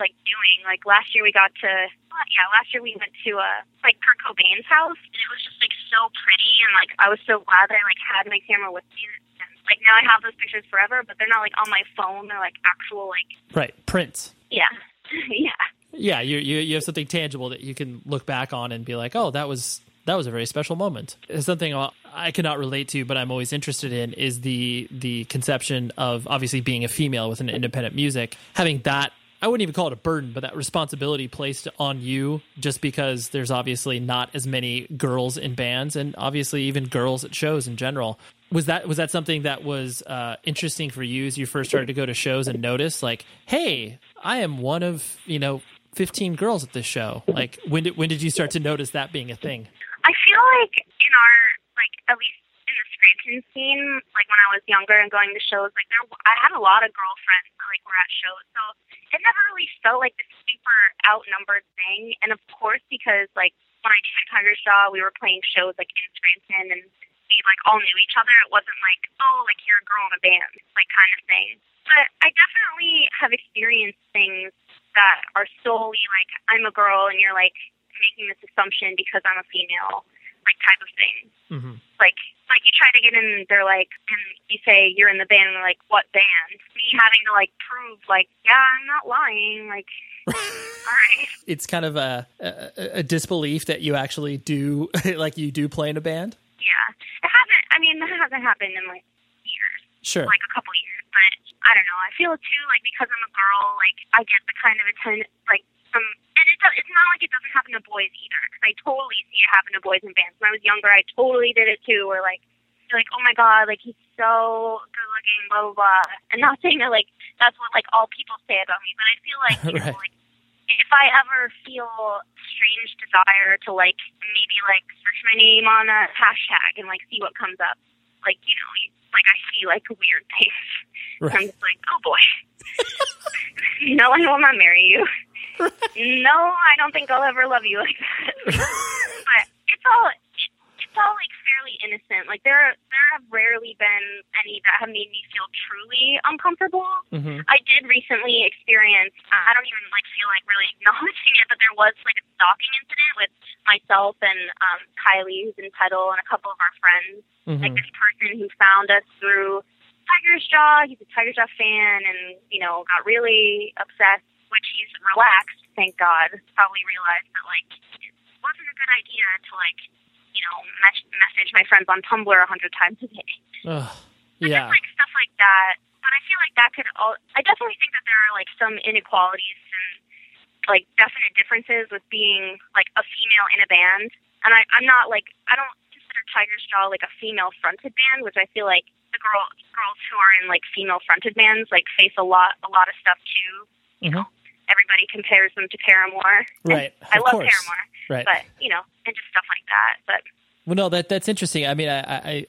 like doing. Like last year we got to uh, yeah, last year we went to uh like Kurt Cobain's house and it was just like so pretty and like I was so glad that I like had my camera with me. And, like now I have those pictures forever, but they're not like on my phone. They're like actual like Right, prints. yeah. yeah. Yeah, you, you you have something tangible that you can look back on and be like, oh, that was that was a very special moment. Something I cannot relate to, but I'm always interested in is the the conception of obviously being a female with an independent music, having that. I wouldn't even call it a burden, but that responsibility placed on you just because there's obviously not as many girls in bands and obviously even girls at shows in general. Was that was that something that was uh, interesting for you as you first started to go to shows and notice like, hey, I am one of you know 15 girls at this show. Like when did when did you start to notice that being a thing? I feel like in our like at least in the Scranton scene, like when I was younger and going to shows, like there I had a lot of girlfriends that like were at shows, so it never really felt like this super outnumbered thing. And of course, because like when I joined Tigers Jaw, we were playing shows like in Scranton and we like all knew each other. It wasn't like oh like you're a girl in a band like kind of thing. But I definitely have experienced things that are solely like I'm a girl and you're like making this assumption because I'm a female, like type of thing. Mm-hmm. Like like you try to get in, they're like, and you say you're in the band, and they're like, what band? Me having to like prove, like, yeah, I'm not lying, like. all right. It's kind of a, a, a disbelief that you actually do, like you do play in a band. Yeah, it hasn't. I mean, that hasn't happened in like years. Sure. Like a couple years, but I don't know. I feel too like because I'm a girl, like I get the kind of attention, like from, and it does, it's not like it doesn't happen to boys either. Because I totally see it happen to boys in bands. When I was younger, I totally did it too. Where like, you're like, oh my god, like he's so good looking, blah blah blah. And not saying that like that's what like all people say about me, but I feel like you know, like if I ever feel strange desire to like maybe like search my name on a hashtag and like see what comes up, like you know, like I see like weird things. Right. I'm just like, oh boy. no, I will not marry you. No, I don't think I'll ever love you like that. but it's all it's all like fairly innocent. Like there are, there have rarely been any that have made me feel truly uncomfortable. Mm-hmm. I did recently experience. I don't even like feel like really acknowledging it, but there was like a stalking incident with myself and um, Kiley, who's in Petal, and a couple of our friends. Like Mm-hmm. this person who found us through Tigers Jaw. He's a Tigers Jaw fan, and you know got really obsessed. Which he's relaxed, thank God. Probably realized that like it wasn't a good idea to like you know mes- message my friends on Tumblr a hundred times a day. Ugh. Yeah. Just like stuff like that. But I feel like that could all. I definitely think that there are like some inequalities and like definite differences with being like a female in a band. And I, I'm not like I don't consider Tigers Jaw like a female fronted band, which I feel like the girl girls who are in like female fronted bands like face a lot a lot of stuff too. You mm-hmm. know, everybody compares them to Paramore. Right, I of love course. Paramore, Right. but you know, and just stuff like that. But Well, no, that that's interesting. I mean, I I,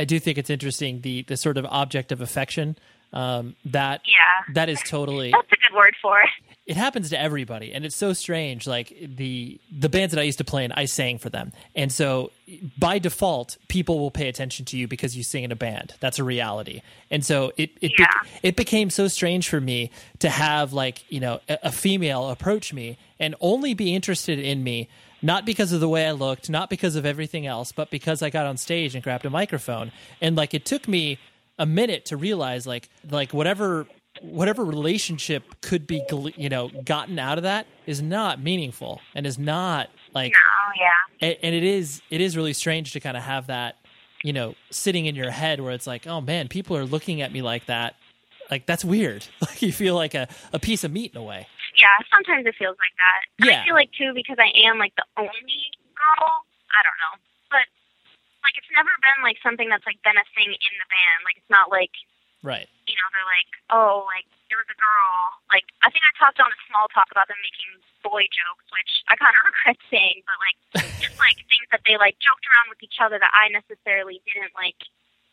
I do think it's interesting the the sort of object of affection um, that yeah, that is totally that's a good word for it. It happens to everybody and it's so strange like the the bands that i used to play in i sang for them. And so by default people will pay attention to you because you sing in a band. That's a reality. And so it it, Yeah. bec- it became so strange for me to have like you know a, a female approach me and only be interested in me not because of the way i looked not because of everything else but because i got on stage and grabbed a microphone. And like it took me a minute to realize like like whatever whatever relationship could be you know gotten out of that is not meaningful and is not like Oh yeah. and, and it is it is really strange to kind of have that you know sitting in your head where it's like oh man people are looking at me like that like that's weird like you feel like a, a piece of meat in a way Yeah, sometimes it feels like that. Yeah. I feel like too because I am like the only girl. I don't know, but like it's never been like something that's like been a thing in the band. Like it's not like right you know they're like oh like there was a girl, like I think I talked on a small talk about them making boy jokes, which I kind of regret saying, but like just like things that they like joked around with each other that I necessarily didn't like,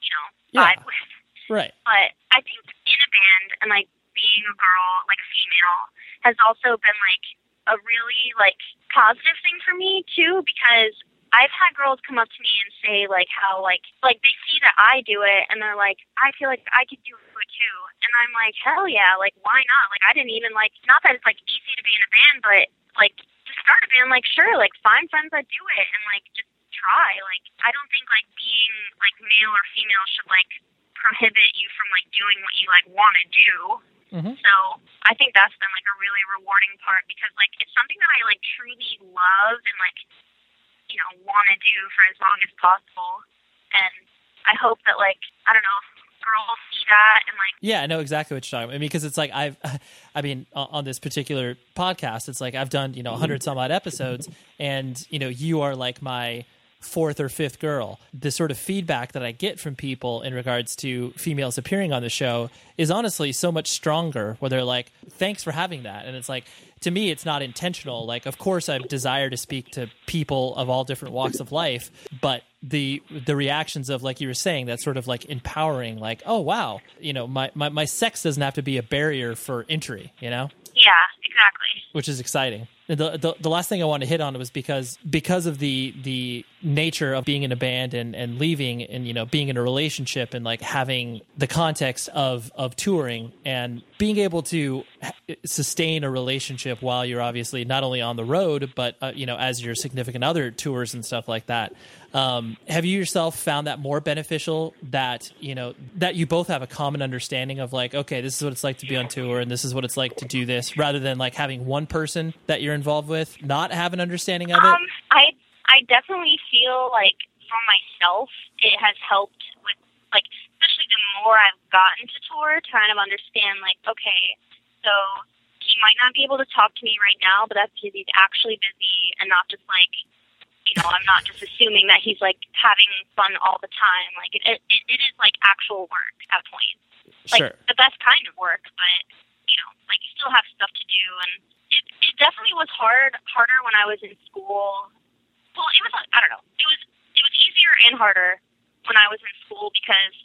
you know, Yeah. vibe with. Right. But I think in a band and like being a girl, like a female, has also been like a really like positive thing for me too because I've had girls come up to me and say like how like like they see that I do it and they're like I feel like I could do it too. And I'm like hell yeah like why not? Like I didn't even like not that it's like easy to be in a band but like to start a band like sure like find friends that do it and like just try. Like I don't think like being like male or female should like prohibit you from like doing what you like want to do. Mhm. so I think that's been like a really rewarding part because like it's something that I like truly love and like you know want to do for as long as possible, and I hope that like I don't know girls see that and like Yeah, I know exactly what you're talking about. I mean, because it's like I've, I mean, on this particular podcast, it's like I've done you know 100 some odd episodes, and you know you are like my fourth or fifth girl. The sort of feedback that I get from people in regards to females appearing on the show is honestly so much stronger. Where they're like, "Thanks for having that," and it's like to me, it's not intentional. Like, of course, I desire to speak to people of all different walks of life, but the the reactions of like you were saying that sort of like empowering like oh wow you know my, my my sex doesn't have to be a barrier for entry you know? Yeah exactly. Which is exciting. And the, the the last thing i want to hit on was because because of the the nature of being in a band and and leaving and you know being in a relationship and like having the context of of touring and being able to sustain a relationship while you're obviously not only on the road but uh, you know as your significant other tours and stuff like that. Um, have you yourself found that more beneficial that you know that you both have a common understanding of like okay this is what it's like to be on tour and this is what it's like to do this rather than like having one person that you're involved with not have an understanding of it? Um, I I definitely feel like for myself, it has helped with like especially the more I've gotten to tour, to kind of understand like okay, so he might not be able to talk to me right now, but that's because he's actually busy and not just like you know I'm not just assuming that he's like having fun all the time. Like it it, it is like actual work at points like sure the best kind of work, but you know, like you still have stuff to do, and it it definitely was hard harder when I was in school. Well, it was I don't know, it was it was easier and harder when I was in school because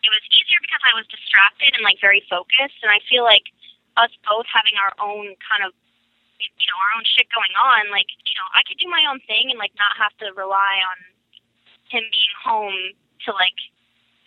it was easier because I was distracted and like very focused, and I feel like us both having our own kind of you know our own shit going on, like you know I could do my own thing and like not have to rely on him being home to like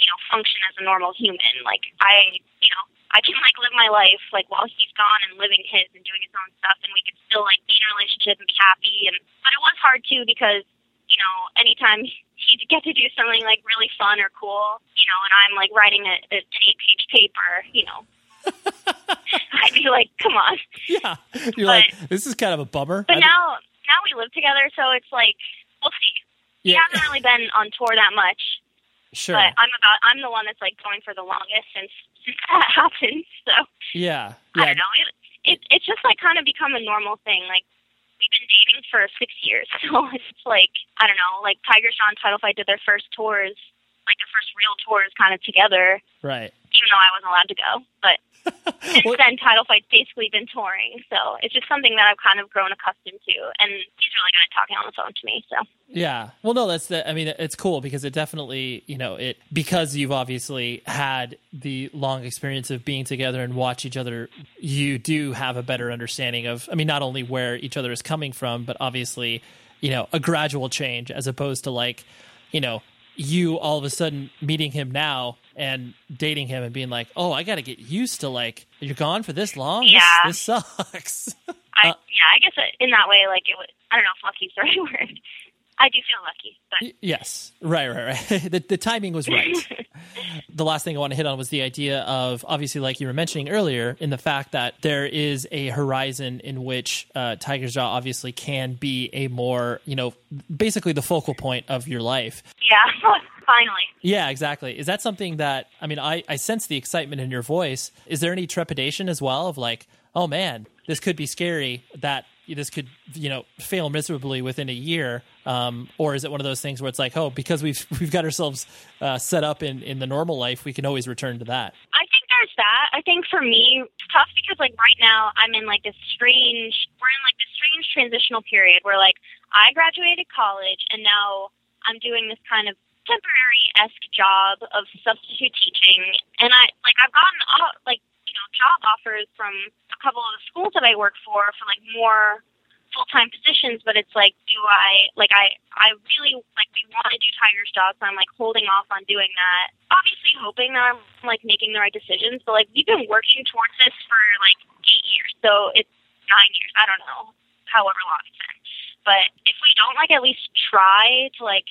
you know, function as a normal human. Like I, you know, I can like live my life like while he's gone and living his and doing his own stuff, and we could still like be in a relationship and be happy. And but it was hard too because you know, anytime he'd get to do something like really fun or cool, you know, and I'm like writing a, a, an eight page paper, you know. I'd be like, come on. yeah you're But- like this is kind of a bummer But I- now, now we live together, so it's like, we'll see. He yeah hasn't really been on tour that much, sure but I'm about I'm the one that's like going for the longest since that happened. So yeah I yeah don't know. It, it it's just like kind of become a normal thing. Like we've been dating for six years, so it's like I don't know. Like Tigers Jaw and Title Fight did their first tours, like their first real tours, kind of together. right Even though I wasn't allowed to go, but since then Title Fight's basically been touring. So it's just something that I've kind of grown accustomed to, and he's really good at talking on the phone to me. So Yeah. Well, no, that's the. I mean, it's cool because it definitely, you know, it because you've obviously had the long experience of being together and watch each other. You do have a better understanding of. I mean, not only where each other is coming from, but obviously, you know, a gradual change as opposed to like, you know, you all of a sudden meeting him now and dating him and being like, oh, I got to get used to like you're gone for this long. Yeah. This, sucks. I Uh, yeah, I guess in that way, like it was. I don't know if lucky's the right word. I do feel lucky, but Yes, right, right, right. the, the timing was right. the last thing I want to hit on was the idea of obviously, like you were mentioning earlier, in the fact that there is a horizon in which uh, Tiger Jaw obviously can be a more, you know, basically the focal point of your life. yeah, finally. Yeah, exactly. Is that something that I mean? I I sense the excitement in your voice. Is there any trepidation as well of like, oh man, this could be scary that this could you know fail miserably within a year, um, or is it one of those things where it's like, oh, because we've we've got ourselves uh, set up in in the normal life, we can always return to that. I think there's that. I think for me, it's tough because like right now I'm in like this strange, we're in like this strange transitional period where like I graduated college and now I'm doing this kind of temporary esque job of substitute teaching, and I like I've gotten uh, like you know job offers from a couple of the schools that I work for for like more full time positions, but it's like, do I like I I really like we want to do Tigers Jaw, so I'm like holding off on doing that. Obviously, hoping that I'm like making the right decisions, but like we've been working towards this for like eight years, so it's nine years. I don't know, however long it's been. But if we don't like at least try to like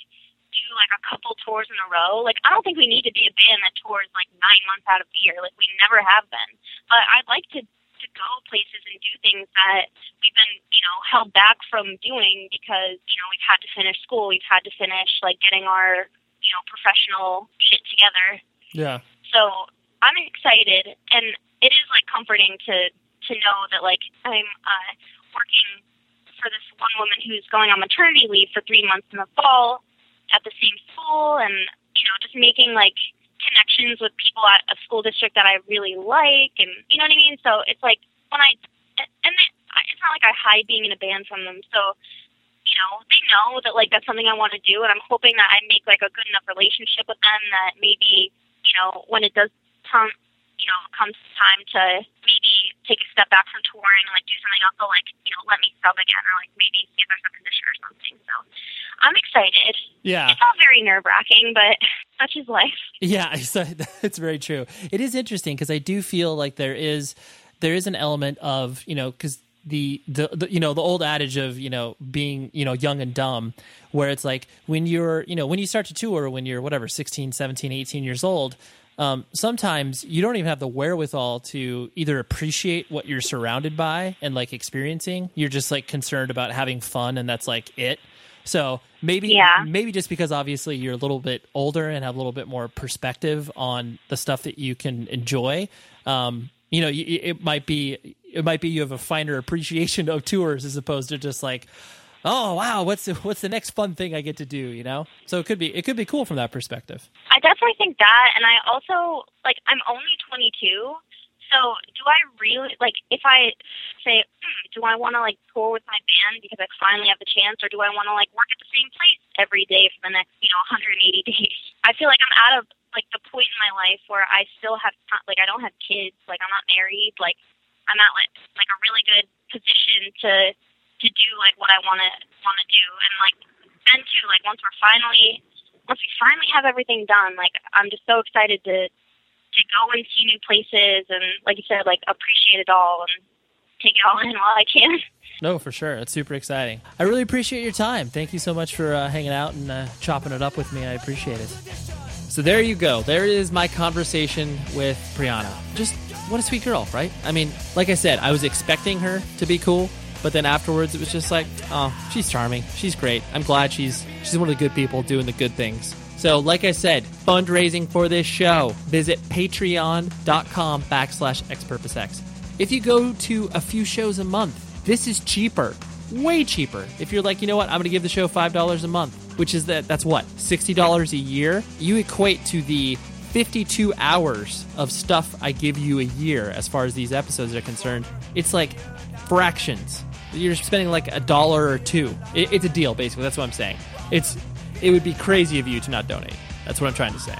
do like a couple tours in a row. Like I don't think we need to be a band that tours like nine months out of the year. Like we never have been. But I'd like to to go places and do things that we've been, you know, held back from doing because, you know, we've had to finish school, we've had to finish like getting our, you know, professional shit together. Yeah. So I'm excited and it is like comforting to to know that like I'm uh working for this one woman who's going on maternity leave for three months in the fall at the same school and you know just making like connections with people at a school district that I really like, and you know what I mean. So it's like when I and it's not like I hide being in a band from them. So you know they know that like that's something I want to do, and I'm hoping that I make like a good enough relationship with them that maybe you know when it does come you know comes time to maybe take a step back from touring and like do something else, they'll like you know let me sub again or like maybe see if there's a position or something. So I'm excited. Yeah. It's all very nerve wracking, but such is life. Yeah, that's very true. It is interesting because I do feel like there is there is an element of you know because the, the the you know the old adage of you know being you know young and dumb where it's like when you're you know when you start to tour when you're whatever 16 17 18 years old um, sometimes you don't even have the wherewithal to either appreciate what you're surrounded by and like experiencing you're just like concerned about having fun and that's like it so maybe Yeah. maybe just because obviously you're a little bit older and have a little bit more perspective on the stuff that you can enjoy. Um, you know, it might be it might be you have a finer appreciation of tours as opposed to just like, oh wow, what's the, what's the next fun thing I get to do? You know, so it could be it could be cool from that perspective. I definitely think that, and I also like I'm only 22, so do I really like if I say, hmm, do I want to like tour with my band because I finally have the chance, or do I want to like work at the same place every day for the next you know 180 days? I feel like I'm out of like the point in my life where I still have like I don't have kids, like I'm not married, like I'm at like like a really good position to to do like what I want to want to do, and like then too, like once we're finally once we finally have everything done, like I'm just so excited to to go and see new places and like you said, like appreciate it all and take it all in while I can. No, for sure. It's super exciting. I really appreciate your time. Thank you so much for uh, hanging out and uh, chopping it up with me. I appreciate it. So there you go. There is my conversation with Brianna. Just what a sweet girl, right? I mean, like I said, I was expecting her to be cool, but then afterwards it was just like, oh, she's charming. She's great. I'm glad she's she's one of the good people doing the good things. So, like I said, fundraising for this show. Visit patreon.com backslash xpurposex. If you go to a few shows a month, this is cheaper. Way cheaper. If you're like, you know what, I'm going to give the show $5 a month, which is that, that's what, $60 a year? You equate to the 52 hours of stuff I give you a year as far as these episodes are concerned. It's like fractions. You're spending like a dollar or two. It, it's a deal, basically. That's what I'm saying. It's it would be crazy of you to not donate. That's what I'm trying to say.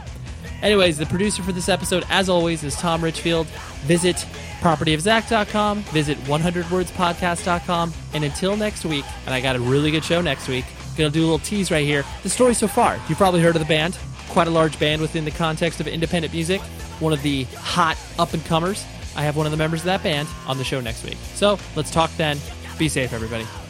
Anyways, the producer for this episode, as always, is Tom Richfield. Visit propertyofzach.com, visit 100wordspodcast.com, and until next week, and I got a really good show next week, gonna do a little tease right here. The story so far, you've probably heard of the band, quite a large band within the context of independent music, one of the hot up and comers. I have one of the members of that band on the show next week. So let's talk then. Be safe, everybody.